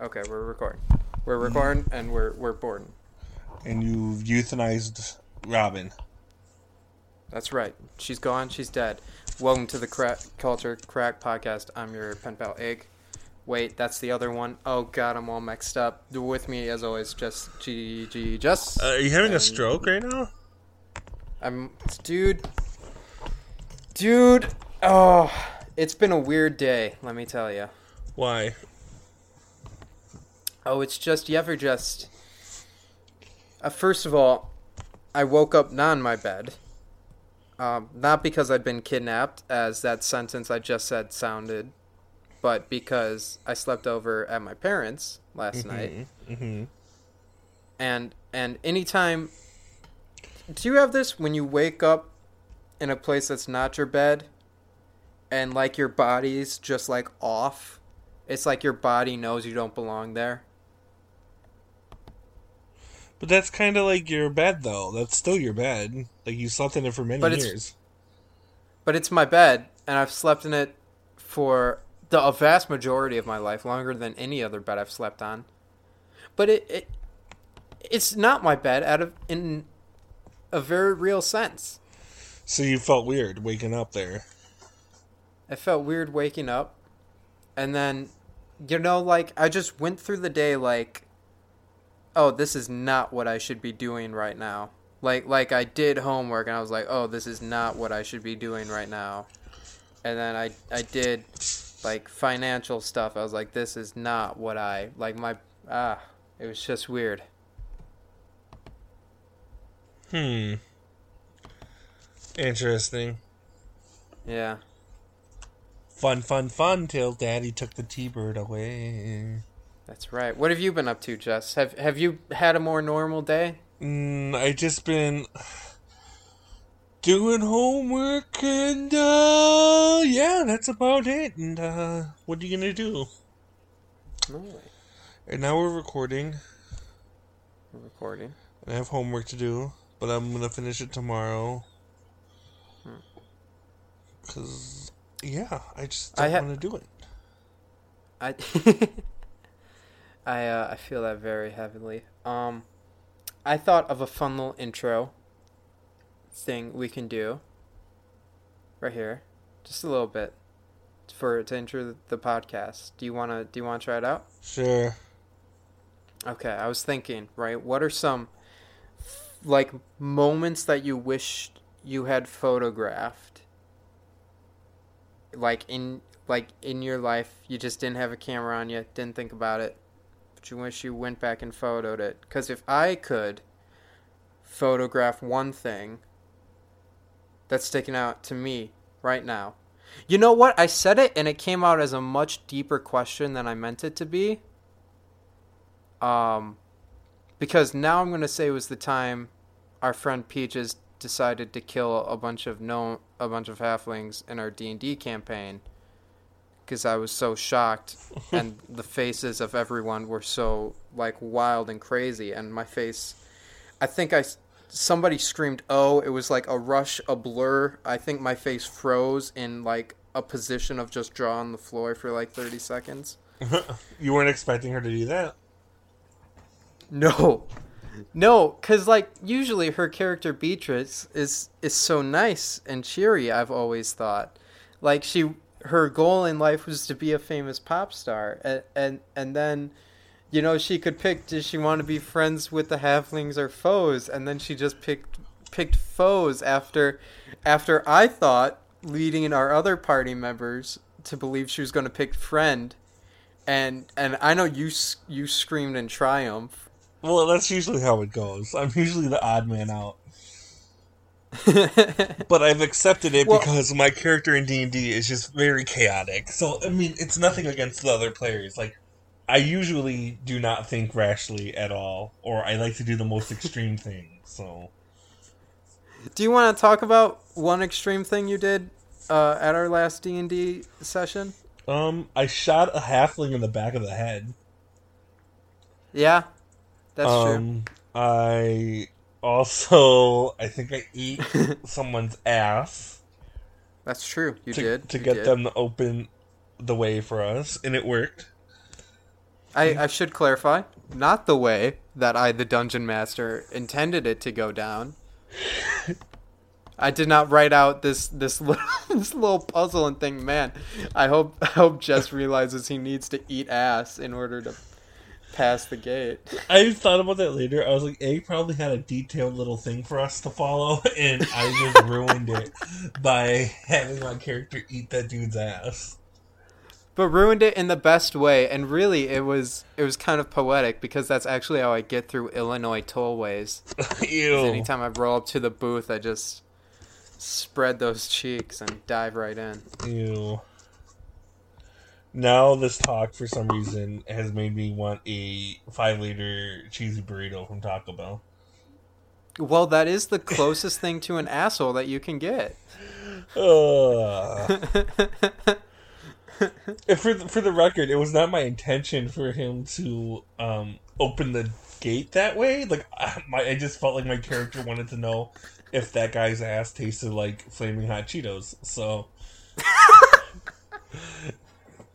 Okay, we're recording. We're recording and we're we're boarding. And you've euthanized Robin. That's right. She's gone. She's dead. Welcome to the Crack Culture Crack Podcast. I'm your pen pal Egg. Wait, that's the other one. Oh God, I'm all mixed up. With me, as always, just G G Just. Uh, are you having a stroke right now? I'm, dude, dude. Oh, it's been a weird day. Let me tell you. Why? Oh, it's just you ever just. Uh, first of all, I woke up not in my bed. Um, not because I'd been kidnapped, as that sentence I just said sounded, but because I slept over at my parents last night. Mm-hmm. And and anytime, do you have this when you wake up in a place that's not your bed, and like your body's just like off? It's like your body knows you don't belong there. But that's kind of like your bed, though. That's still your bed. Like you slept in it for many But it's- years. but it's my bed and i've slept in it for the a vast majority of my life longer than any other bed i've slept on but it, it it's not my bed out of in a very real sense So you felt weird waking up there. i felt weird waking up and then you know like i just went through the day like oh this is not what i should be doing right now like like i did homework and i was like oh this is not what i should be doing right now and then i i did like financial stuff i was like this is not what i like my ah it was just weird Hmm. Interesting. yeah Fun, fun, fun. Till Daddy took the T-bird away. That's right what have you been up to jess have have you had a more normal day Mm, I just been doing homework and uh yeah, that's about it. And uh what are you gonna do? And now we're recording. we're recording I have homework to do, but I'm gonna finish it tomorrow. Cause yeah, I just don't ha- want to do it. I I uh, I feel that very heavily. Um, I thought of a fun little intro thing we can do right here, just a little bit for to intro the podcast. Do you wanna Do you wanna try it out? Sure. Okay, I was thinking, right? What are some like moments that you wished you had photographed? Like in like in your life, you just didn't have a camera on you, didn't think about it, but you wish you went back and photoed it. Cuz if I could photograph one thing that's sticking out to me right now. You know what? I said it and it came out as a much deeper question than I meant it to be um, because now I'm gonna say it was the time our friend Peaches decided to kill a bunch of no a bunch of halflings in our D and D campaign. Because I was so shocked, and the faces of everyone were so like wild and crazy, and my face, I think I somebody screamed oh it was like a rush a blur i think my face froze in like a position of just draw on the floor for like 30 seconds you weren't expecting her to do that. No, no, because like usually her character Beatrice is is so nice and cheery. I've always thought, like she her goal in life was to be a famous pop star, and and and then, you know, she could pick. Does she want to be friends with the halflings or foes? And then she just picked picked foes after after I thought leading our other party members to believe she was going to pick friend. And and I know you you screamed in triumph Well, that's usually how it goes. I'm usually the odd man out. But I've accepted it Well- because my character in D and D is just very chaotic. So I mean, it's nothing against the other players. Like, I usually do not think rashly at all, or I like to do the most extreme thing. So Do you want to talk about one extreme thing you did uh, at our last D and D session? Um, I shot a halfling in the back of the head. Yeah, that's um, I also, I think I eat someone's ass that's true. You to, did to you get did. them to open the way for us, and it worked. I, I should clarify, not the way that I, the dungeon master, intended it to go down. I did not write out this this little this little puzzle and think, man, I hope I hope Jess realizes he needs to eat ass in order to pass the gate. I thought about that later. I was like, A probably had a detailed little thing for us to follow, and I just ruined it by having my character eat that dude's ass. But ruined it in the best way, and really, it was it was kind of poetic because that's actually how I get through Illinois tollways. Ew. Anytime I roll up to the booth, I just spread those cheeks and dive right in. Ew. Now this talk, for some reason, has made me want a five liter cheesy burrito from Taco Bell. Well, that is the closest thing to an asshole that you can get. And for the, for the record, it was not my intention for him to um, open the gate that way. Like I, my, I just felt like my character wanted to know if that guy's ass tasted like flaming hot Cheetos. So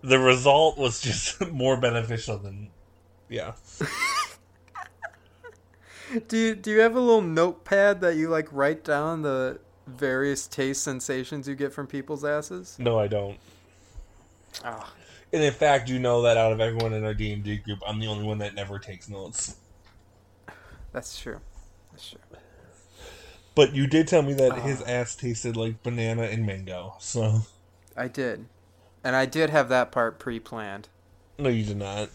the result was just more beneficial than yeah. do you do you have a little notepad that you like write down the various taste sensations you get from people's asses? No, I don't. Oh, And in fact, you know that out of everyone in our D and D group, I'm the only one that never takes notes. that's true. That's true. But you did tell me that Ah. his ass tasted like banana and mango. So I did, and I did have that part pre-planned. no, you did not.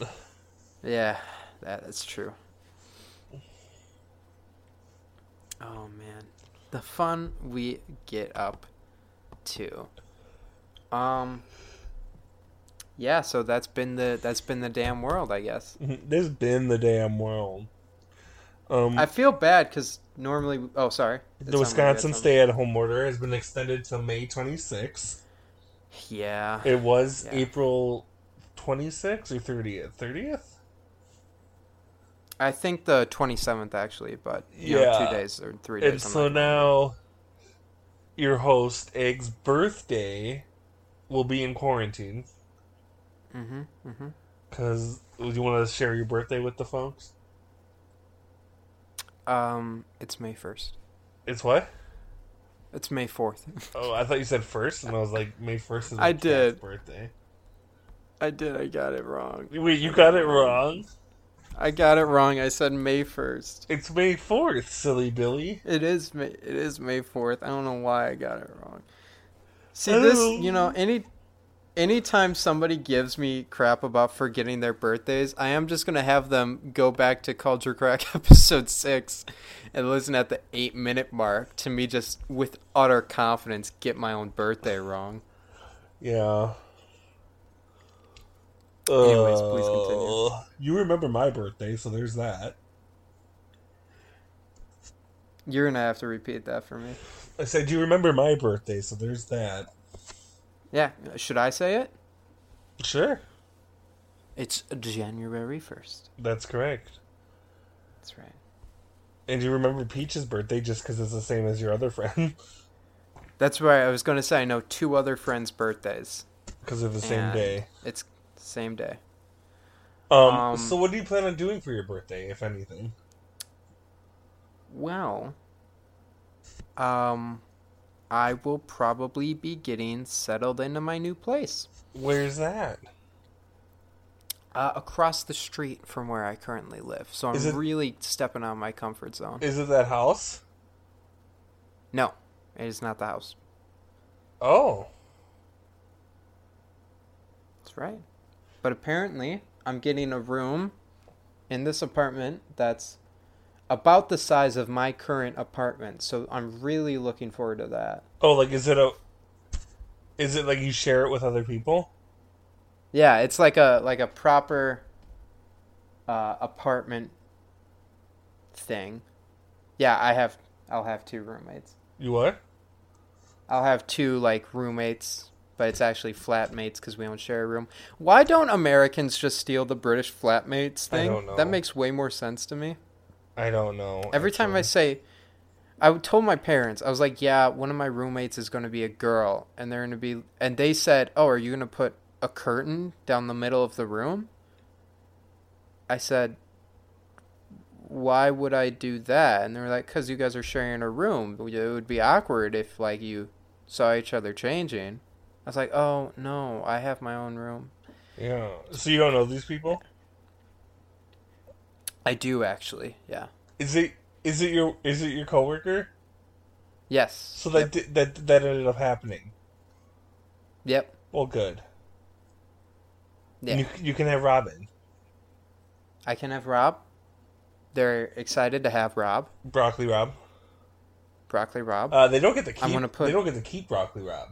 Yeah, that, that is true. Oh man, the fun we get up to. Um. Yeah, so that's been the that's been the damn world, I guess. There's been the damn world. Um, I feel bad because normally. Oh, sorry. The Wisconsin stay-at-home order has been extended to May 26th. Yeah. It was Yeah. April 26th or 30th. 30th? I think the twenty seventh actually, but you know, Yeah. two days or three days. And so gonna now your host Egg's birthday will be in quarantine. Mhm. Mhm. because you want to share your birthday with the folks. Um, it's May first. It's what? It's May fourth. Oh, I thought you said first, and I was like, May first is I did. birthday. I did. I got it wrong. Wait, you got it wrong. I got it wrong. I said May first. It's May fourth, silly Billy. It is May. It is May fourth. I don't know why I got it wrong. See this, you know, any anytime somebody gives me crap about forgetting their birthdays, I am just gonna have them go back to Culture Crack episode six and listen at the eight minute mark to me just with utter confidence get my own birthday wrong. Yeah. Anyways, please continue. Uh, You remember my birthday, so there's that. You're gonna have to repeat that for me. I said you remember my birthday, so there's that. Yeah, should I say it? Sure, It's January first. that's correct. That's right. And you remember Peach's birthday just because it's the same as your other friend, That's right. I was going to say I know two other friends' birthdays. because they're the same day. It's same day. Um, um, So what do you plan on doing for your birthday, if anything? Well, um, I will probably be getting settled into my new place. Where's that? Uh, across the street from where I currently live. So I'm it- really stepping out of my comfort zone. Is it that house? no, it is not the house. Oh, That's right. But apparently, I'm getting a room in this apartment that's about the size of my current apartment. So I'm really looking forward to that. oh, like is it a? Is it like you share it with other people? Yeah, it's like a like a proper uh, apartment thing. Yeah, I have I'll have two roommates. You what? I'll have two like roommates, but it's actually flatmates because we don't share a room. Why don't Americans just steal the British flatmates I thing? don't know. That makes way more sense to me. I don't know. Every time I say, I told my parents, I was like, "Yeah, one of my roommates is going to be a girl, and they're going to be," and they said, "Oh, are you going to put a curtain down the middle of the room?" I said, "Why would I do that?" And they were like, "Cause you guys are sharing a room. It would be awkward if like you saw each other changing." I was like, "Oh no, I have my own room." Yeah. So you don't know these people? I do actually. Yeah. Is it is it your is it your coworker? Yes. So that yep. that that ended up happening. Yep. Well, good. Yeah. You you can have Robin. I can have Rob. They're excited to have Rob. Broccoli Rob. Broccoli Rob. Uh, they don't get to keep. I'm gonna put. They don't get to keep Broccoli Rob.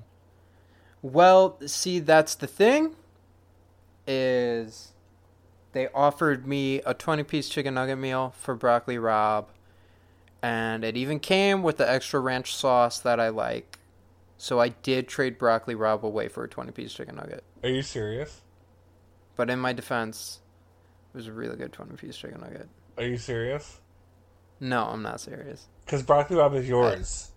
Well, see, that's the thing. Is they offered me a 20 piece chicken nugget meal for Broccoli Rob, and it even came with the extra ranch sauce that I like. So I did trade Broccoli Rob away for a 20 piece chicken nugget. Are you serious? But in my defense, it was a really good 20 piece chicken nugget. Are you serious? No, I'm not serious. Because Broccoli Rob is yours.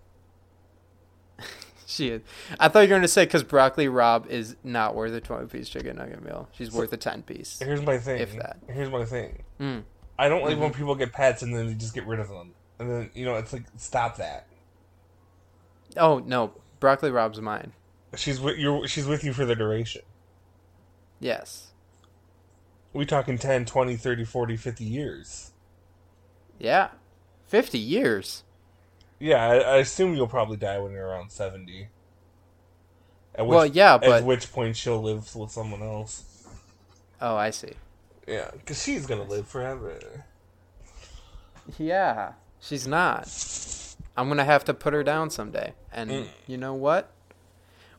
I... she is. I thought you were going to say because Broccoli Rob is not worth a 20 piece chicken nugget meal. She's so, worth a 10 piece. Here's my thing. If that. Here's my thing. Mm. I don't like mm-hmm. when people get pets and then they just get rid of them. And then, you know, it's like, stop that. Oh, no. Broccoli Rob's mine. She's with you she's with you for the duration. Yes. We talking 10, 20, 30, 40, 50 years. Yeah. 50 years. Yeah, I, I assume you'll probably die when you're around 70. At which, well, yeah, but... At which point she'll live with someone else. Oh, I see. Yeah, because she's going to live forever. Yeah, she's not. I'm going to have to put her down someday. And mm. you know what?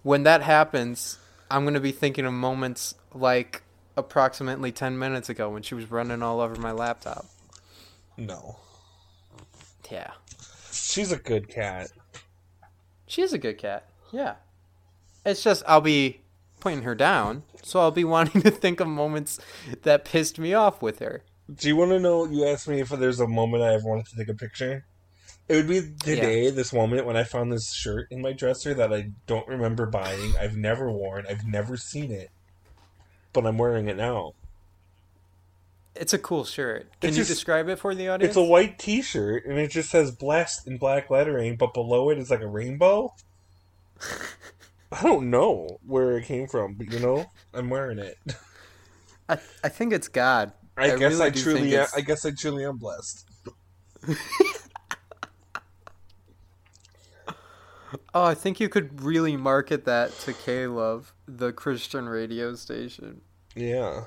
When that happens, I'm going to be thinking of moments like approximately 10 minutes ago when she was running all over my laptop. No. Yeah. She's a good cat. She's a good cat. Yeah. It's just I'll be putting her down, so I'll be wanting to think of moments that pissed me off with her. Do you want to know? You asked me if there's a moment I ever wanted to take a picture. It would be today, yeah. this moment when I found this shirt in my dresser that I don't remember buying. I've never worn. I've never seen it but I'm wearing it now. It's a cool shirt. Can it's you just, describe it for the audience? It's a white T-shirt, and it just says "blessed" in black lettering, but below it is like a rainbow. I don't know where it came from, but you know, I'm wearing it. I I think it's God. I, I guess really I truly am, I guess I truly am blessed. oh, I think you could really market that to K Love the Christian radio station. Yeah.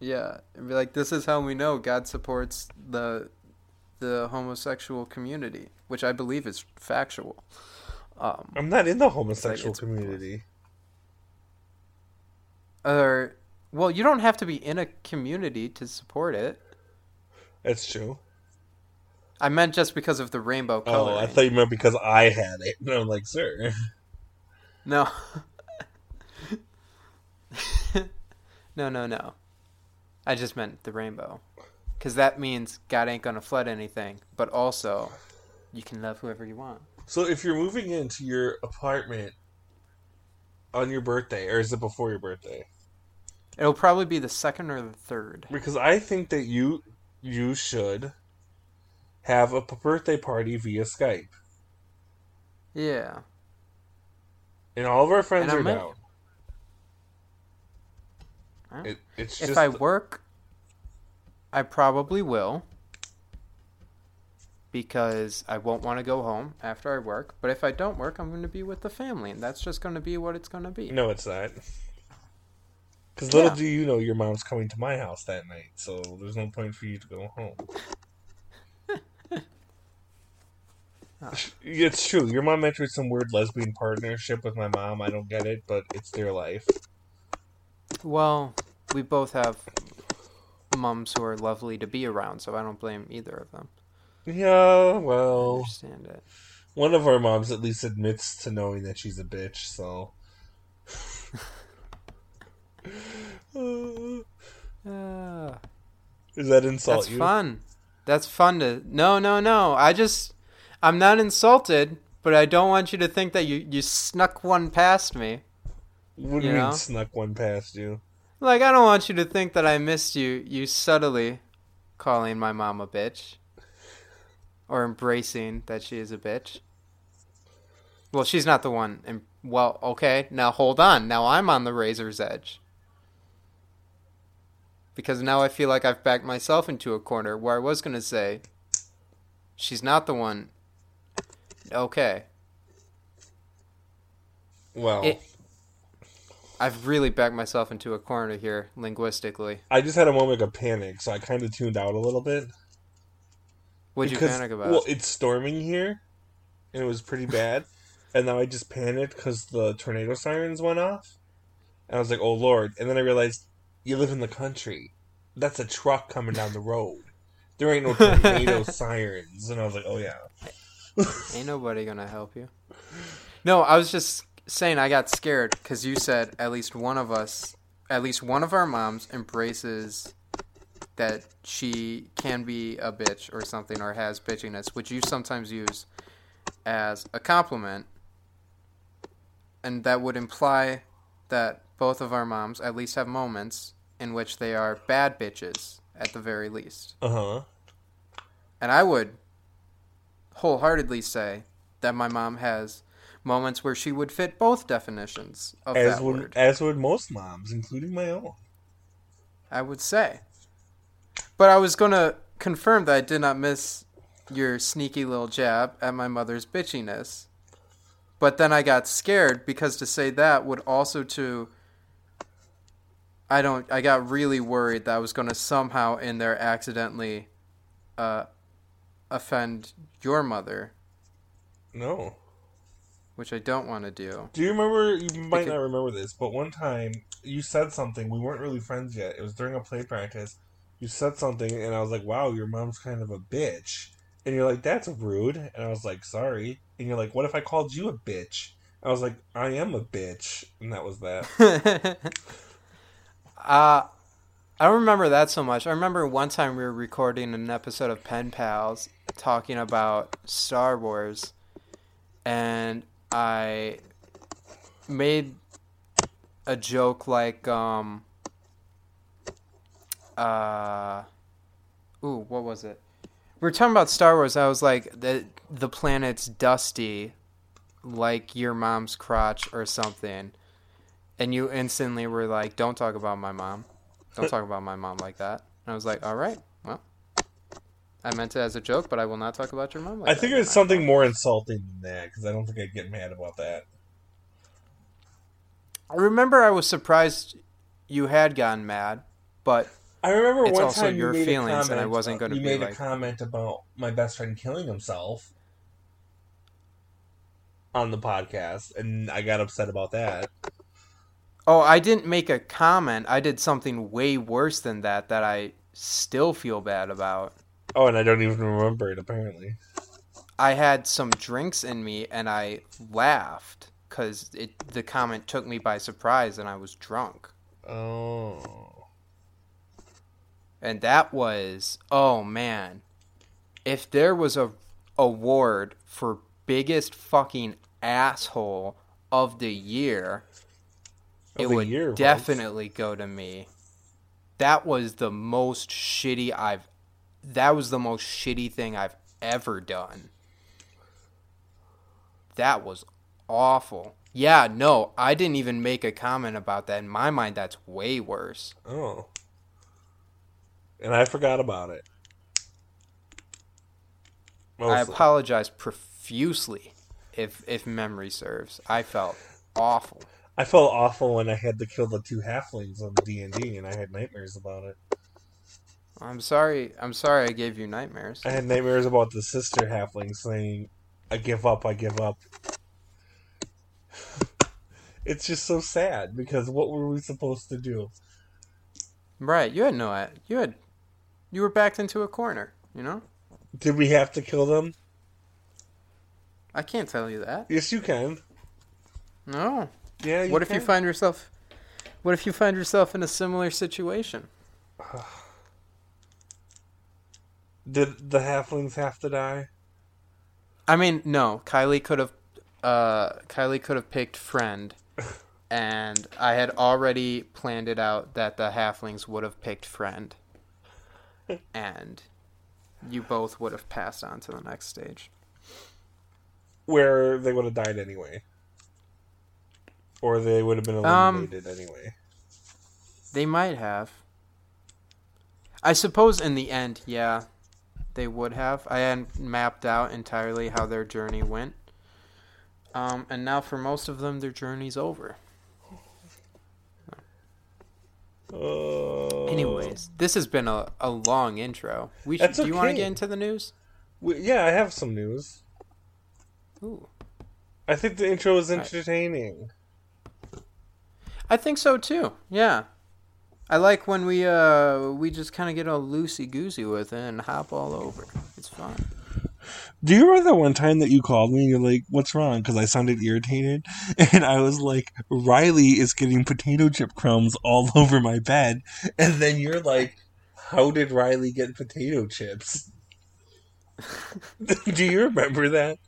Yeah, and be like, this is how we know God supports the the homosexual community, which I believe is factual. Um, I'm not in the homosexual like community. Or, well, you don't have to be in a community to support it. That's true. I meant just because of the rainbow color. Oh, I thought you meant because I had it. And I'm like, sir. No. no, no, no. I just meant the rainbow. Because that means God ain't going to flood anything, but also you can love whoever you want. So if you're moving into your apartment on your birthday, or is it before your birthday? It'll probably be the second or the third. Because I think that you you should have a birthday party via Skype. Yeah. And all of our friends are down. It, it's if I work, I probably will because I won't want to go home after I work. But if I don't work, I'm going to be with the family, and that's just going to be what it's going to be. No, it's not. Because little yeah. do you know, your mom's coming to my house that night, so there's no point for you to go home. It's true. Your mom entered some weird lesbian partnership with my mom. I don't get it, but it's their life. Well, we both have moms who are lovely to be around, so I don't blame either of them. Yeah, well, I understand it. One of our moms at least admits to knowing that she's a bitch, so. uh, Does that insult that's you? Fun. That's fun to. No, no, no. I just. I'm not insulted, but I don't want you to think that you, you snuck one past me. What do you, you mean know? snuck one past you? Like, I don't want you to think that I missed you, you subtly calling my mom a bitch. Or embracing that she is a bitch. Well, she's not the one. And well, okay, now hold on. Now I'm on the razor's edge. Because now I feel like I've backed myself into a corner where I was going to say, she's not the one. Okay. Well, It- I've really backed myself into a corner here, linguistically. I just had a moment of panic, so I kind of tuned out a little bit. What'd you panic about? Well, it's storming here, and it was pretty bad. and now I just panicked because the tornado sirens went off. And I was like, oh lord. And then I realized, you live in the country. That's a truck coming down the road. There ain't no tornado sirens. And I was like, oh yeah. Ain't nobody gonna help you. No, I was just saying I got scared because you said at least one of us, at least one of our moms embraces that she can be a bitch or something or has bitchiness, which you sometimes use as a compliment. And that would imply that both of our moms at least have moments in which they are bad bitches at the very least. Uh huh. And I would wholeheartedly say that my mom has moments where she would fit both definitions of As that would word. as would most moms, including my own. I would say. But I was going to confirm that I did not miss your sneaky little jab at my mother's bitchiness. But then I got scared because to say that would also to I don't I got really worried that I was going to somehow in there accidentally uh offend your mother, No. Which I don't want to do. Do you remember? You might could- not remember this, but one time you said something. We weren't really friends yet. It was during a play practice. You said something, and I was like, "Wow, your mom's kind of a bitch." And you're like, "That's rude." And I was like, "Sorry." And you're like, "What if I called you a bitch?" I was like, "I am a bitch," and that was that. uh, I don't remember that so much. I remember one time we were recording an episode of Pen Pals talking about Star Wars, and I made a joke like, um, uh, ooh, what was it? We were talking about Star Wars. I was like, the the planet's dusty, like your mom's crotch or something. And you instantly were like, "Don't talk about my mom. Don't talk about my mom like that." And I was like, "All right, I meant it as a joke, but I will not talk about your mom like I think again. it's something more insulting than that because I don't think I'd get mad about that. I remember I was surprised you had gotten mad, but I remember It's one also time your you made feelings, a and I wasn't gonna You be made like- a comment about my best friend killing himself on the podcast, and I got upset about that. oh, I didn't make a comment. I did something way worse than that that I still feel bad about. Oh, and I don't even remember it. Apparently, I had some drinks in me and I laughed because it the comment took me by surprise and I was drunk. oh, And that was oh man. If there was a award for biggest fucking asshole of the year, Of it the would year, definitely go to me. That was the most shitty I've that was the most shitty thing I've ever done. That was awful. Yeah, no, I didn't even make a comment about that. In my mind, that's way worse. oh, and I forgot about it. I Mostly. apologize profusely if if memory serves. I felt awful. I felt awful when I had to kill the two halflings on D and D, and I had nightmares about it. I'm sorry. I'm sorry I gave you nightmares. I had nightmares about the sister halfling saying, "I give up, I give up." it's just so sad because what were we supposed to do? Right, you had no you had you were backed into a corner, you know? Did we have to kill them? I can't tell you that. Yes, you can. No. Yeah. what if you find yourself What if you find yourself in a similar situation? Ah. Did the halflings have to die? I mean, no. Kylie could have uh Kylie could have picked friend and I had already planned it out that the halflings would have picked friend, and you both would have passed on to the next stage. Where they would have died anyway. Or they would have been Um, eliminated anyway. They might have. I suppose in the end, yeah, they would have. I hadn't mapped out entirely how their journey went. Um, and now for most of them, their journey's over. Uh, Anyways, this has been a, a long intro. We should, do you want to get into the news? w- yeah, I have some news. Ooh. I think the intro is Alright. entertaining. I think so too. Yeah. I like when we uh we just kind of get all loosey goosey with it and hop all over. It's fun. Do you remember that one time that you called me and you're like, "What's wrong?" Because I sounded irritated, and I was like, "Riley is getting potato chip crumbs all over my bed," and then you're like, "How did Riley get potato chips?" Do you remember that?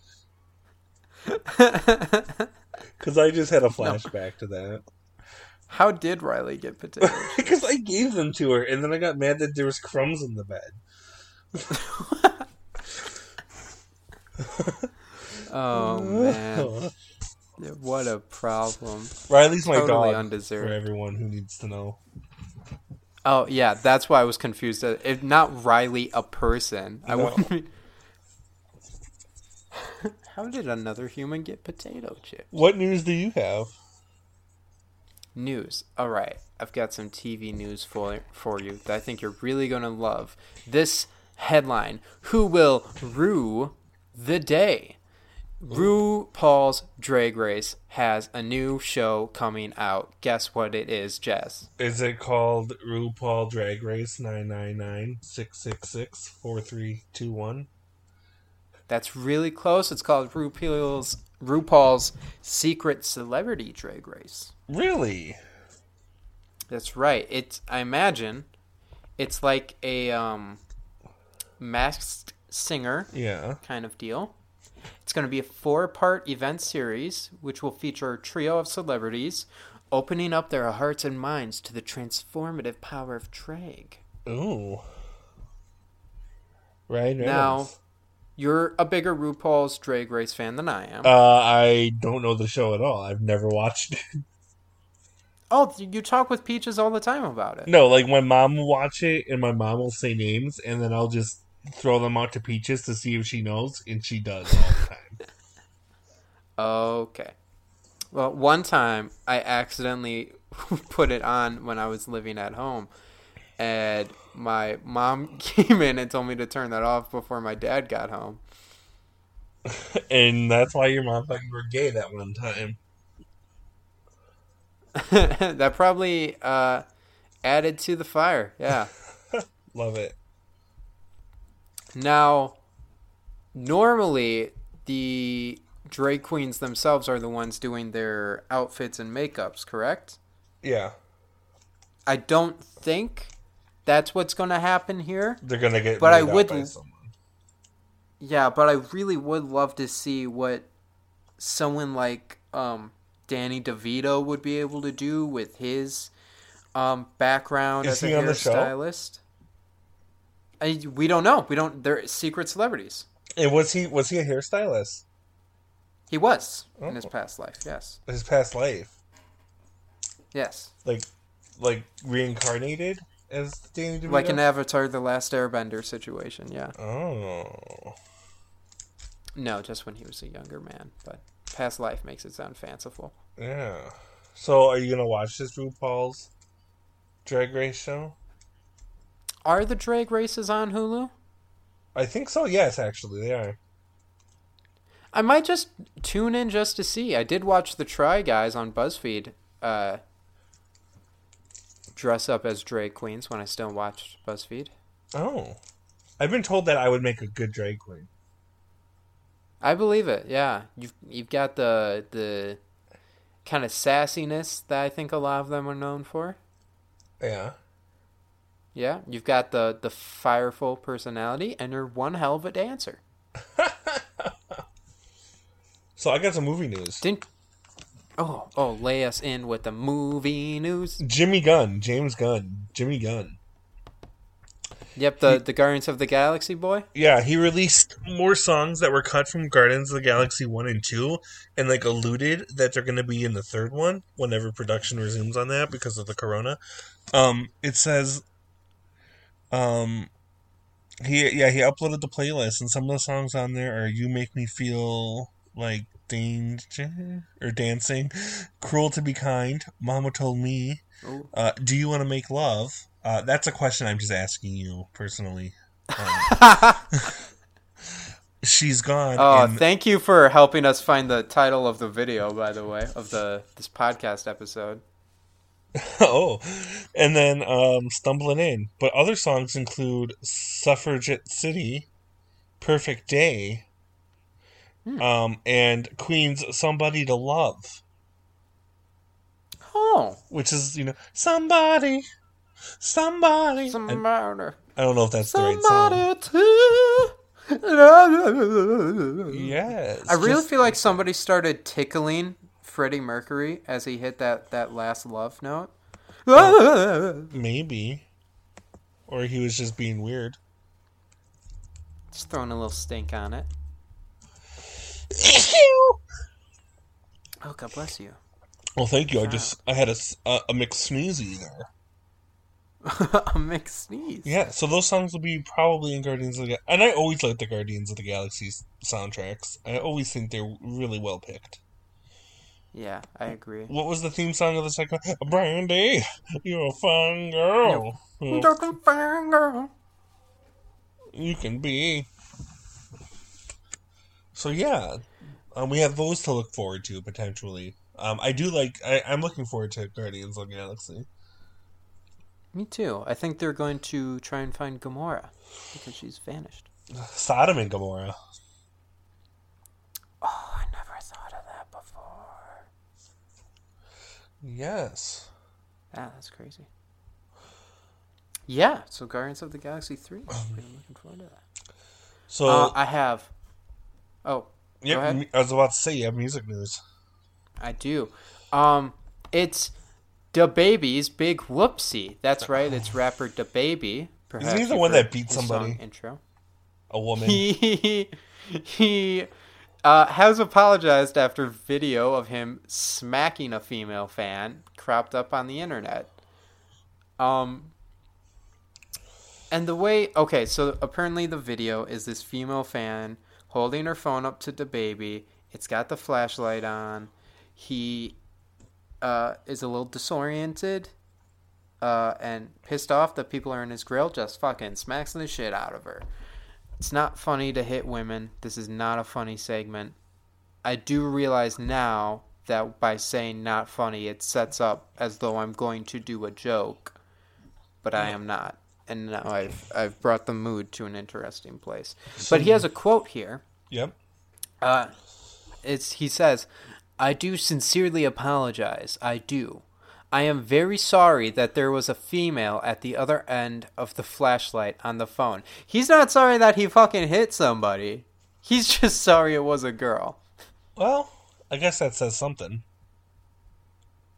Because I just had a flashback to that. How did Riley get potatoes? Because I gave them to her, and then I got mad that there was crumbs in the bed. oh man, what a problem. Riley's my Totally dog. For everyone who needs to know. Oh yeah, that's why I was confused. Uh, If not Riley, a person, I No. wouldn't. be- How did another human get potato chips? What news do you have? News. All right, I've got some TV news for for you that I think you're really gonna love. This headline: Who will rue the day? RuPaul's Drag Race has a new show coming out. Guess what it is, Jess? Is it called RuPaul Drag Race 999 666 4321? That's really close. It's called RuPaul's RuPaul's Secret Celebrity Drag Race. Really? That's right. It's I imagine it's like a um masked singer Yeah. kind of deal. It's going to be a four-part event series which will feature a trio of celebrities opening up their hearts and minds to the transformative power of drag. Ooh. Right Now- Reynolds. You're a bigger RuPaul's Drag Race fan than I am. Uh, I don't know the show at all. I've never watched it. oh, you talk with Peaches all the time about it. No, like my mom will watch it and my mom will say names and then I'll just throw them out to Peaches to see if she knows and she does all the time. Okay. Well, one time I accidentally put it on when I was living at home, and my mom came in and told me to turn that off before my dad got home. and that's why your mom thought you were gay that one time. that probably uh, added to the fire. Yeah. Love it. Now, normally the drag queens themselves are the ones doing their outfits and makeups, correct? Yeah. I don't think that's what's going to happen here. They're gonna get But I would. Yeah, but I really would love to see what someone like um, Danny DeVito would be able to do with his um, background Is as a he on the show? hairstylist. I, we don't know. We don't. They're secret celebrities. And was he was he a hairstylist? He was in his Oh. past life. Yes. His past life, Yes. like like reincarnated as Danny DeVito. Like an Avatar: The Last Airbender situation. Yeah. oh, No, just when he was a younger man. But past life makes it sound fanciful. yeah. So, are you gonna watch this RuPaul's Drag Race show? Are the drag races on Hulu? I think so. Yes, actually, they are. I might just tune in just to see. I did watch the Try Guys on BuzzFeed uh, dress up as drag queens when I still watched BuzzFeed. Oh, I've been told that I would make a good drag queen. I believe it. Yeah, you've you've got the the kind of sassiness that I think a lot of them are known for. Yeah. Yeah, you've got the the fireful personality, and you're one hell of a dancer. So I got some movie news. Didn't Oh, oh, lay us in with the movie news. Jimmy Gunn, James Gunn, Jimmy Gunn. Yep, the the Guardians of the Galaxy boy. Yeah, he released more songs that were cut from Guardians of the Galaxy 1 and 2 and like alluded that they're going to be in the third one whenever production resumes on that because of the corona. Um it says um he yeah, he uploaded the playlist and some of the songs on there are You Make Me Feel Like Danger or Dancing, Cruel to Be Kind, Mama Told Me, uh, Do You Want to Make Love? Uh, that's a question I'm just asking you personally. Um, she's gone. Oh, and- thank you for helping us find the title of the video, by the way, of the this podcast episode. oh, and then um, stumbling in. But other songs include "Suffragette City," "Perfect Day," Hmm. um, and Queen's "Somebody to Love," Oh, which is you know somebody, somebody. Somebody, I don't know if that's the right song. to. Yes, I really just- feel like somebody started tickling Freddie Mercury as he hit that, that last love note. maybe, or he was just being weird. Just throwing a little stink on it. Oh, God bless you. Well, thank you. I just I had a a mixed sneezy there. a mixed sneeze. Yeah, so those songs will be probably in Guardians of the Ga- and I always like the Guardians of the Galaxy soundtracks. I always think they're really well picked. Yeah, I agree. What was the theme song of the second? Brandy, you're a fun girl. Well, Dark finger. You can be. So yeah, um, we have those to look forward to potentially. Um, I do like. I, I'm looking forward to Guardians of the Galaxy. Me too. I think they're going to try and find Gamora because she's vanished. Sodom and Gomorrah. Oh, I never thought of that before. Yes. Ah, that's crazy. Yeah, so Guardians of the Galaxy 3. I'm looking forward to that. So Uh, I have. Oh, yeah, go ahead. m- I was about to say you have music news. I do. Um, it's DaBaby's big whoopsie. That's right. It's rapper DaBaby. Isn't he the one that beat somebody? Intro. A woman. He he uh, has apologized after video of him smacking a female fan cropped up on the internet. Um. And the way okay, so apparently the video is this female fan holding her phone up to DaBaby. It's got the flashlight on. He uh, is a little disoriented uh, and pissed off that people are in his grill. Just fucking smacks the shit out of her. It's not funny to hit women. This is not a funny segment. I do realize now that by saying not funny, it sets up as though I'm going to do a joke, but I am not. And now I've I've brought the mood to an interesting place. But he has a quote here. Yep. Uh, it's he says, "I do sincerely apologize. I do. I am very sorry that there was a female at the other end of the flashlight on the phone. He's not sorry that he fucking hit somebody. He's just sorry it was a girl. Well, I guess that says something.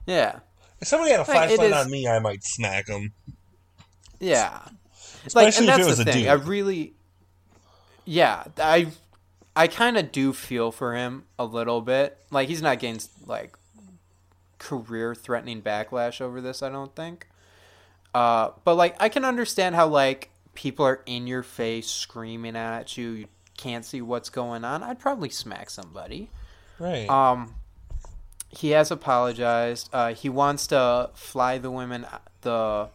Yeah, If somebody had a flashlight on me, I might smack them. Yeah. like, Especially and if that's it was the a thing. dude. I really, yeah, I, I kind of do feel for him a little bit. Like he's not getting like career-threatening backlash over this. I don't think. Uh, but like I can understand how like people are in your face screaming at you. You can't see what's going on. I'd probably smack somebody. Right. Um, he has apologized. Uh, he wants to fly the women, the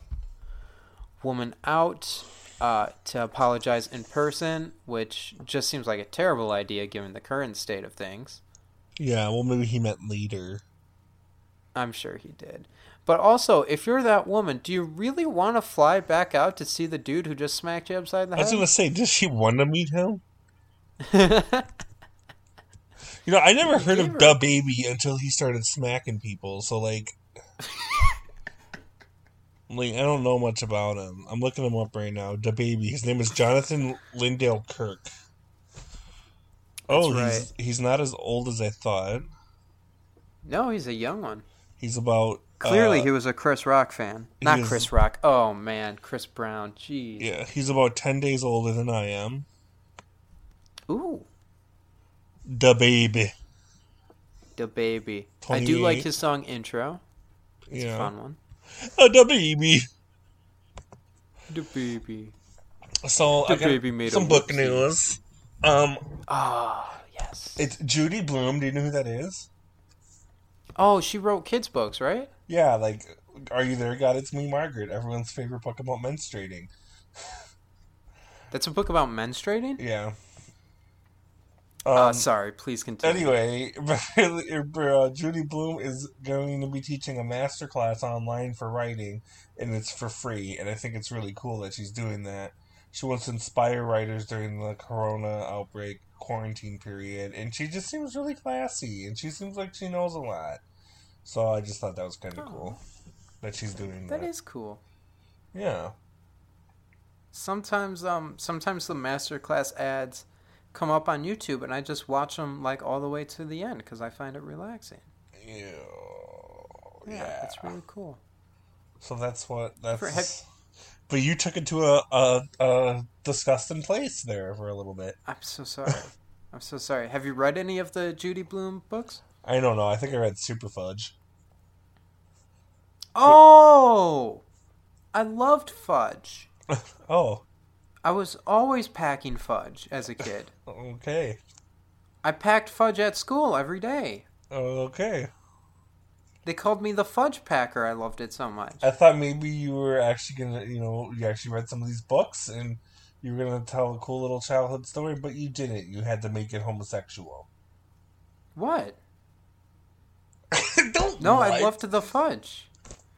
woman out, uh, to apologize in person, which just seems like a terrible idea given the current state of things. yeah, well, maybe he meant later. I'm sure he did. But also, if you're that woman, do you really want to fly back out to see the dude who just smacked you upside the head? I was going to say, does she want to meet him? You know, I never heard of Da Baby until he started smacking people. So, like, like I don't know much about him. I'm looking him up right now. DaBaby. His name is Jonathan Lyndale Kirk. Oh, That's he's he's not as old as I thought. No, he's a young one. He's about Clearly, uh, he was a Chris Rock fan. Not is- Chris Rock. Oh man, Chris Brown. Jeez. yeah, he's about ten days older than I am. Ooh, DaBaby. the baby. I do like his song intro. It's a Yeah, fun one. Uh, the baby. The baby. So The I got baby some book news. Um, Ah, yes. it's Judy Blume. Do you know who that is? oh, she wrote kids books, right? Yeah, like Are You There, God? It's Me, Margaret. Everyone's favorite book about menstruating. That's a book about menstruating. Yeah. Uh, Um, sorry, please continue. Anyway, uh, Judy Blume is going to be teaching a master class online for writing, and it's for free. And I think it's really cool that she's doing that. She wants to inspire writers during the corona outbreak quarantine period, and she just seems really classy, and she seems like she knows a lot. So I just thought that was kind of Oh. cool that she's doing that. that is cool. yeah. Sometimes, um, sometimes the masterclass ads come up on YouTube, and I just watch them like all the way to the end because I find it relaxing. Yeah. Yeah, it's really cool. So that's what that's. For- have- but you took it to a, a a disgusting place there for a little bit. I'm so sorry. I'm so sorry. Have you read any of the Judy Blume books? I don't know. I think I read Super Fudge. Oh, I loved fudge. Oh, I was always packing fudge as a kid. okay. I packed fudge at school every day. Okay. They called me the fudge packer. I loved it so much. I thought maybe you were actually gonna, you know, you actually read some of these books and you were gonna tell a cool little childhood story, but you didn't. You had to make it homosexual. What? don't. No, lie. I loved the fudge.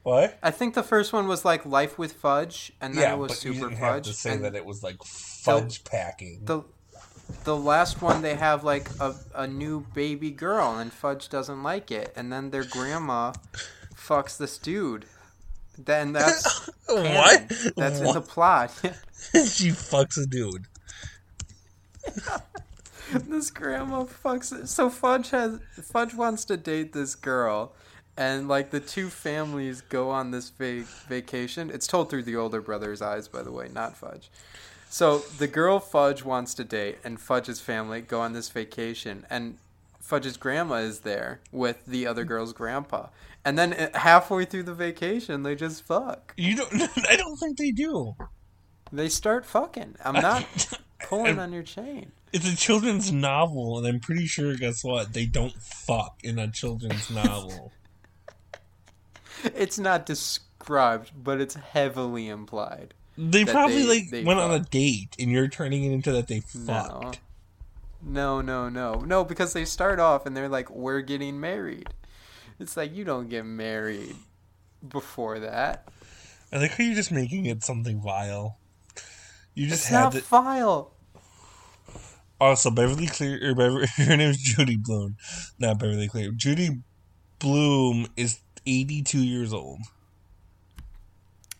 What? I think the first one was like Life with Fudge, and then yeah, it was but you Super didn't Fudge. have to say that it was like fudge packing. the the last one they have like a, a new baby girl, and Fudge doesn't like it, and then their grandma fucks this dude. Then that's canon. what? That's in the plot. she fucks a dude. this grandma fucks it. So Fudge has Fudge wants to date this girl, and like the two families go on this va- vacation. It's told through the older brother's eyes, by the way, not Fudge. So the girl Fudge wants to date, and Fudge's family go on this vacation, and Fudge's grandma is there with the other girl's grandpa. And then uh, halfway through the vacation, they just fuck. You don't. I don't think they do. They start fucking. I'm not pulling I- on your chain. It's a children's novel, and I'm pretty sure. Guess what? They don't fuck in a children's novel. It's not described, but it's heavily implied. They probably they- like they went on a date, and you're turning it into that they No. fucked. No, no, no. No, because they start off and they're like, we're getting married. It's like, you don't get married before that. I like how you're just making it something vile. You just It's had not to. vile. Also, Beverly Cleary, or er, Beverly, her name is Judy Blume, not Beverly Cleary. Judy Blume is 82 years old.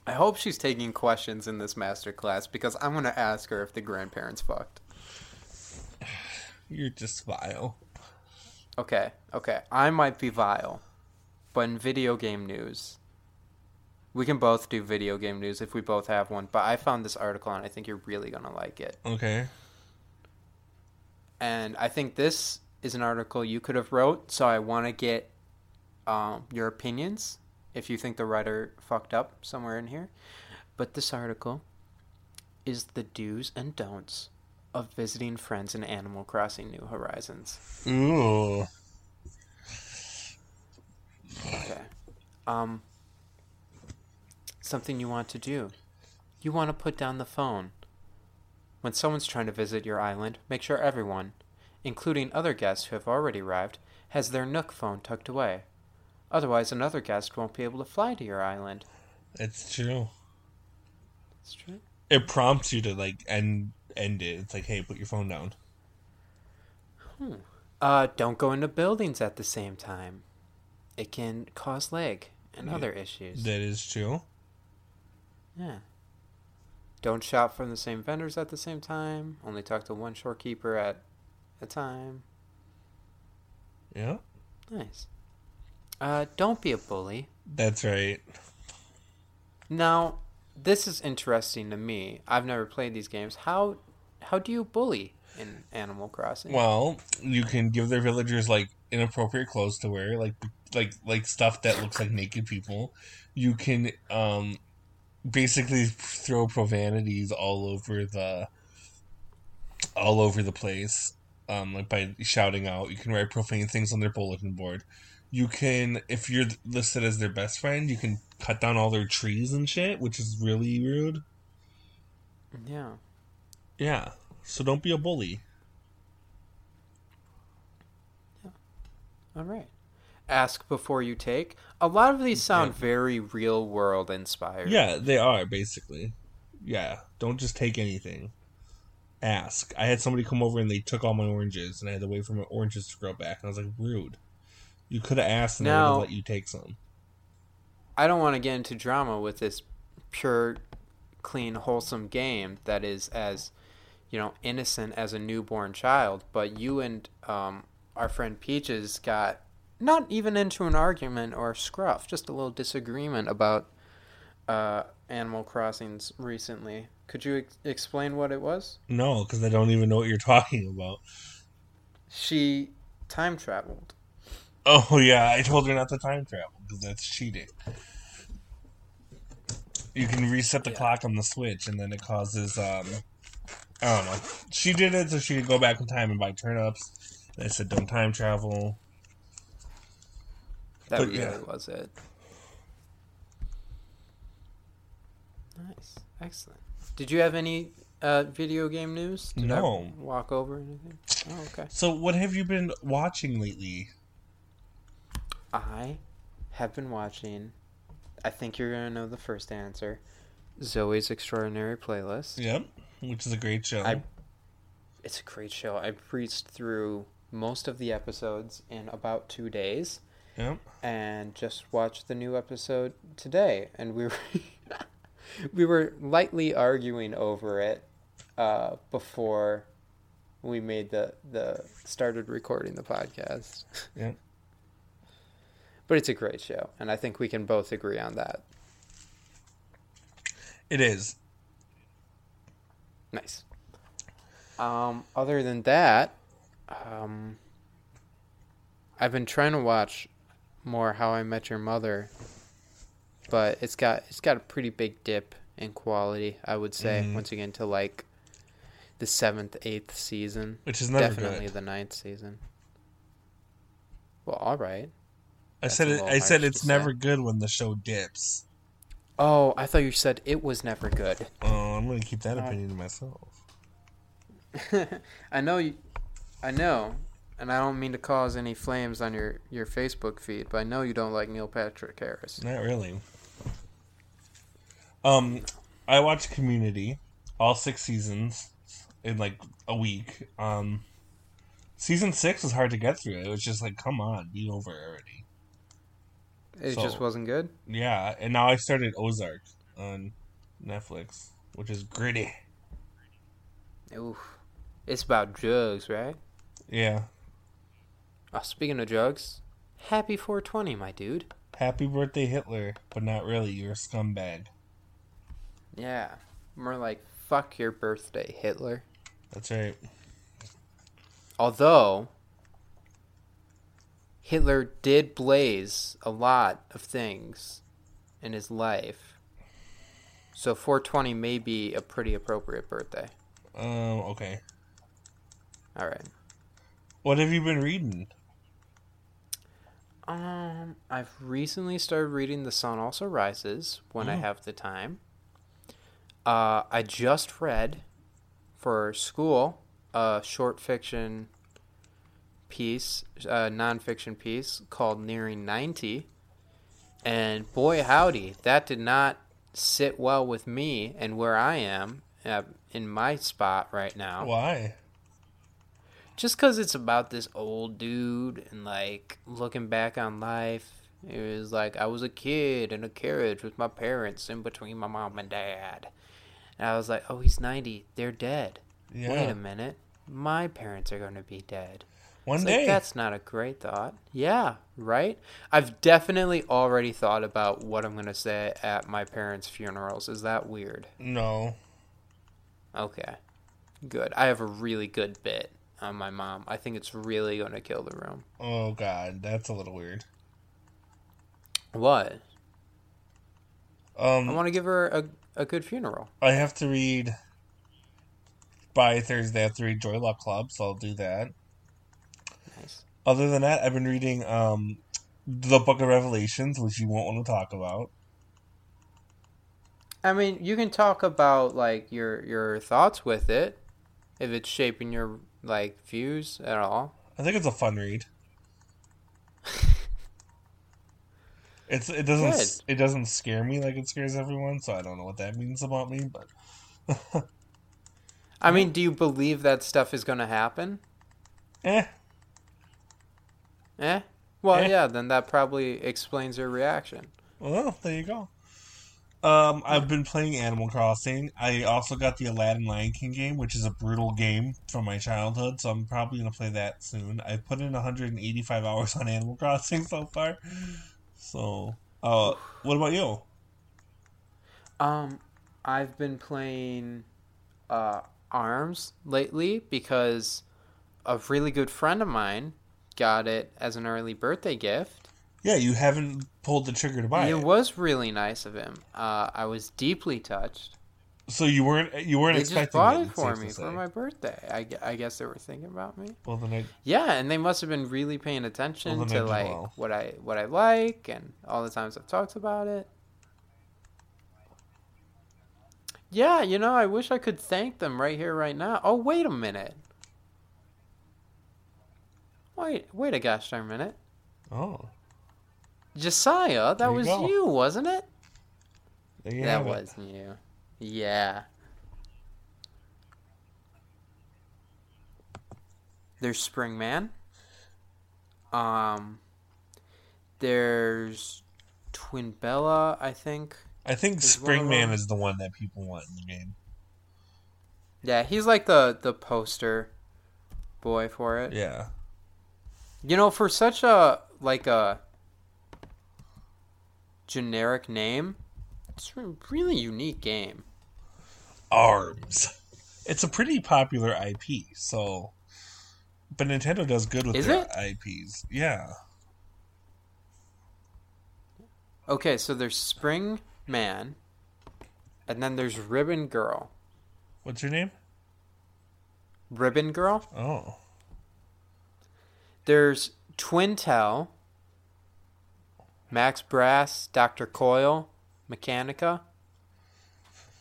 I hope she's taking questions in this master class because I'm going to ask her if the grandparents fucked. You're just vile. Okay, okay. I might be vile, but in video game news, we can both do video game news if we both have one. But I found this article and I think you're really going to like it. Okay. and I think this is an article you could have wrote. So I want to get um, your opinions if you think the writer fucked up somewhere in here. But this article is the do's and don'ts of visiting friends in Animal Crossing New Horizons. Ooh. Okay. Um. Something you want to do. You want to put down the phone. When someone's trying to visit your island, make sure everyone, including other guests who have already arrived, has their Nook phone tucked away. Otherwise, another guest won't be able to fly to your island. It's true. That's true. It prompts you to like end end it. It's like, hey, put your phone down. Hmm. Uh, don't go into buildings at the same time. It can cause lag and Yeah. other issues. That is true. Yeah. Don't shop from the same vendors at the same time. Only talk to one storekeeper at a time. Yeah. Nice. Uh, don't be a bully. That's right. Now, this is interesting to me. I've never played these games. How how do you bully in Animal Crossing? Well, you can give their villagers like inappropriate clothes to wear, like like like stuff that looks like naked people. You can um basically throw profanities all over the all over the place. Um, like by shouting out, you can write profane things on their bulletin board. You can, if you're listed as their best friend, you can cut down all their trees and shit, which is really rude. yeah. Yeah, so don't be a bully. Yeah. All right. Ask before you take. A lot of these sound very real world inspired. Yeah, they are basically. Yeah, don't just take anything. Ask. I had somebody come over and they took all my oranges, and I had to wait for my oranges to grow back. And I was like, rude. You could have asked, and would Now- have let you take some. I don't want to get into drama with this pure, clean, wholesome game that is as, you know, innocent as a newborn child. But you and um, our friend Peaches got not even into an argument or scruff, just a little disagreement about uh, Animal Crossings recently. Could you ex- explain what it was? No, because I don't even know what you're talking about. She time traveled. Oh yeah, I told her not to time travel because that's cheating. You can reset the Yeah. clock on the Switch, and then it causes um, I don't know. She did it so she could go back in time and buy turnips. And I said, "Don't time travel." That But, really yeah. was it. Nice, excellent. Did you have any uh, video game news? Did No. I walk over anything? Oh, okay. So, what have you been watching lately? I have been watching. I think you're gonna know the first answer. Zoey's Extraordinary Playlist. Yep, which is a great show. I- It's a great show. I breezed through most of the episodes in about two days. Yep. and just watched the new episode today and we were we were lightly arguing over it uh, before we made the the started recording the podcast Yeah. But it's a great show and i think we can both agree on that It is. nice um other than that um i've been trying to watch more how i met your mother but it's got it's got a pretty big dip in quality i would say Mhm. once again to like the seventh eighth season Which is definitely good. the ninth season well all right I said it. I said it's never say. good when the show dips. oh i thought you said it was never good Oh, I'm gonna keep that Uh, opinion to myself. I know you. I know, and I don't mean to cause any flames on your your Facebook feed, but I know you don't like Neil Patrick Harris. Not really. Um, I watched Community, all six seasons, in like a week. Um, season six was hard to get through. It was just like, come on, be over already. It So- just wasn't good. Yeah, and now I started Ozark on Netflix, which is gritty. Oof. It's about drugs, right? Yeah. Oh, speaking of drugs, happy 420, my dude. Happy birthday, Hitler, but not really. You're a scumbag. Yeah, more like fuck your birthday, Hitler. That's right. Although Hitler did blaze a lot of things in his life. So 420 may be a pretty appropriate birthday. Um. Okay. All right. What have you been reading? Um, I've recently started reading The Sun Also Rises when I Oh. have the time. Uh, I just read for school a short fiction piece, a nonfiction piece called Nearing 90. And boy, howdy, that did not sit well with me and where I am uh, in my spot right now Why? just because it's about this old dude and like looking back on life it was like i was a kid in a carriage with my parents in between my mom and dad and i was like oh he's 90 they're dead Yeah. wait a minute my parents are going to be dead One It's day. like, that's not a great thought. Yeah, right? I've definitely already thought about what I'm going to say at my parents' funerals. Is that weird? no. Okay. Good. I have a really good bit on my mom. I think it's really going to kill the room. Oh god, that's a little weird. What? I Um, want to give her a, a good funeral. I have to read by Thursday. I have to read Joy Luck Club, so I'll do that. Other than that, I've been reading um, the Book of Revelations, which you won't want to talk about. I mean, you can talk about like your your thoughts with it if it's shaping your like views at all. I think it's a fun read. It's it doesn't Good. it doesn't scare me like it scares everyone, so I don't know what that means about me, but I mean, do you believe that stuff is going to happen? eh. Eh? Well, Eh. yeah, then that probably explains your reaction. Well, there you go. Um, I've been playing Animal Crossing. I also got the Aladdin Lion King game, which is a brutal game from my childhood, so I'm probably gonna play that soon. I've put in 185 hours on Animal Crossing so far. So, uh, what about you? Um, I've been playing uh, Arms lately because a really good friend of mine got it as an early birthday gift. Yeah, you haven't pulled the trigger to buy it it, was really nice of him. Uh, I was deeply touched. so you weren't you weren't They just expecting bought it. it for me for my birthday. I, I guess they were thinking about me. Well, then I, Yeah, and they must have been really paying attention Well, to like well. what I what I like and all the times I've talked about it. Yeah, you know, I wish I could thank them right here, right now. Oh, wait a minute. Wait, wait a gosh darn minute. oh, Josiah, that There was go. you, wasn't it? you that have it. you. Yeah. There's Spring Man. Um, there's Twintelle, I think. I think Is one of Spring Man is the one that people want in the game. Yeah, he's like the the poster boy for it. Yeah. You know, for such a like a generic name, it's a really unique game. Arms. It's a pretty popular IP, so but Nintendo does good with Is their it? IPs. Yeah. Okay, so there's Spring Man, and then there's Ribbon Girl. What's your name? Ribbon Girl. Oh. There's Twintelle, Max Brass, Dr. Coil, Mechanica.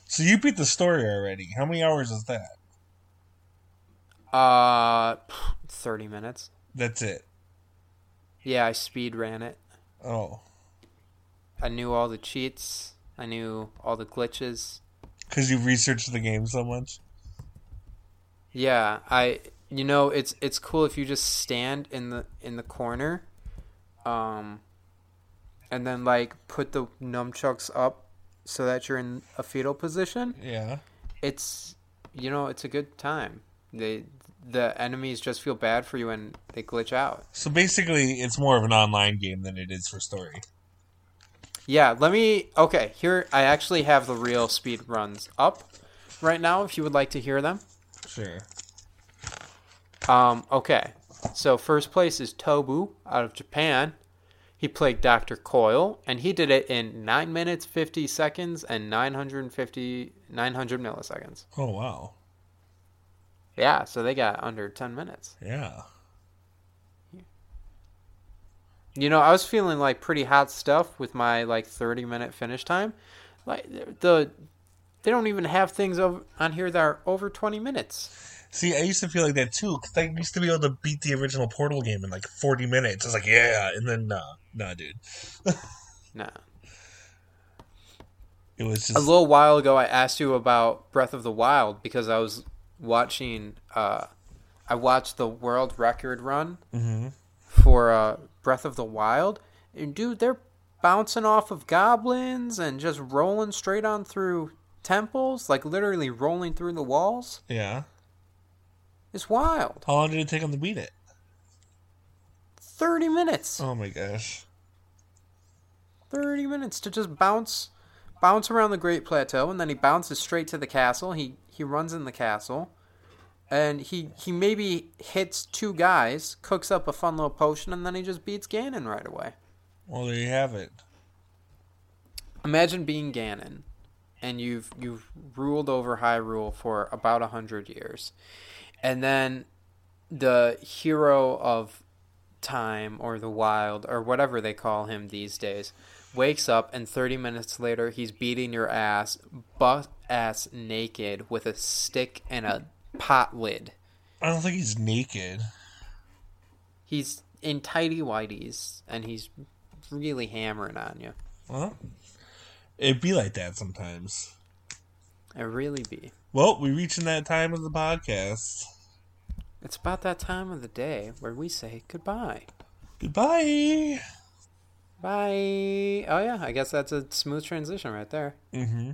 So you beat the story already. How many hours is that? Uh, 30 minutes. That's it. Yeah, I speed ran it. Oh. I knew all the cheats. I knew all the glitches. Because you researched the game so much? Yeah, I you know, it's it's cool if you just stand in the in the corner um and then like put the nunchucks up so that you're in a fetal position. Yeah. It's you know, it's a good time. They the enemies just feel bad for you and they glitch out. So basically, it's more of an online game than it is for story. Yeah, let me okay, here I actually have the real speed runs up right now if you would like to hear them. Sure. Um, okay. So first place is Tobu out of Japan. He played Dr. Coil, and he did it in 9 minutes, 50 seconds, and 950, 900 milliseconds. Oh, wow. Yeah, so they got under 10 minutes. Yeah. You know, I was feeling like pretty hot stuff with my like 30 minute finish time. Like the they don't even have things over, on here that are over 20 minutes. See, I used to feel like that too, because I used to be able to beat the original Portal game in like 40 minutes. I was like, yeah, and then, nah, nah, dude. Nah. It was A little while ago, I asked you about Breath of the Wild because I was watching. Uh, I watched the world record run Mhm. for uh, Breath of the Wild, and dude, they're bouncing off of goblins and just rolling straight on through temples, like literally rolling through the walls. Yeah. It's wild. How long did it take him to beat it? 30 minutes. Oh my gosh. 30 minutes to just bounce bounce around the Great Plateau and then he bounces straight to the castle. He he runs in the castle and he he maybe hits two guys, cooks up a fun little potion and then he just beats Ganon right away. Well, there you have it. Imagine being Ganon and you've you've ruled over Hyrule for about a hundred years, and then the hero of time or the wild or whatever they call him these days wakes up and 30 minutes later he's beating your ass butt ass naked with a stick and a pot lid I don't think he's naked. he's in tidy whities and he's really hammering on you Well, it'd be like that sometimes. it really be Well, we're reaching that time of the podcast. It's about that time of the day where we say goodbye Goodbye. Bye. Oh yeah, I guess that's a smooth transition right there. Mm-hmm.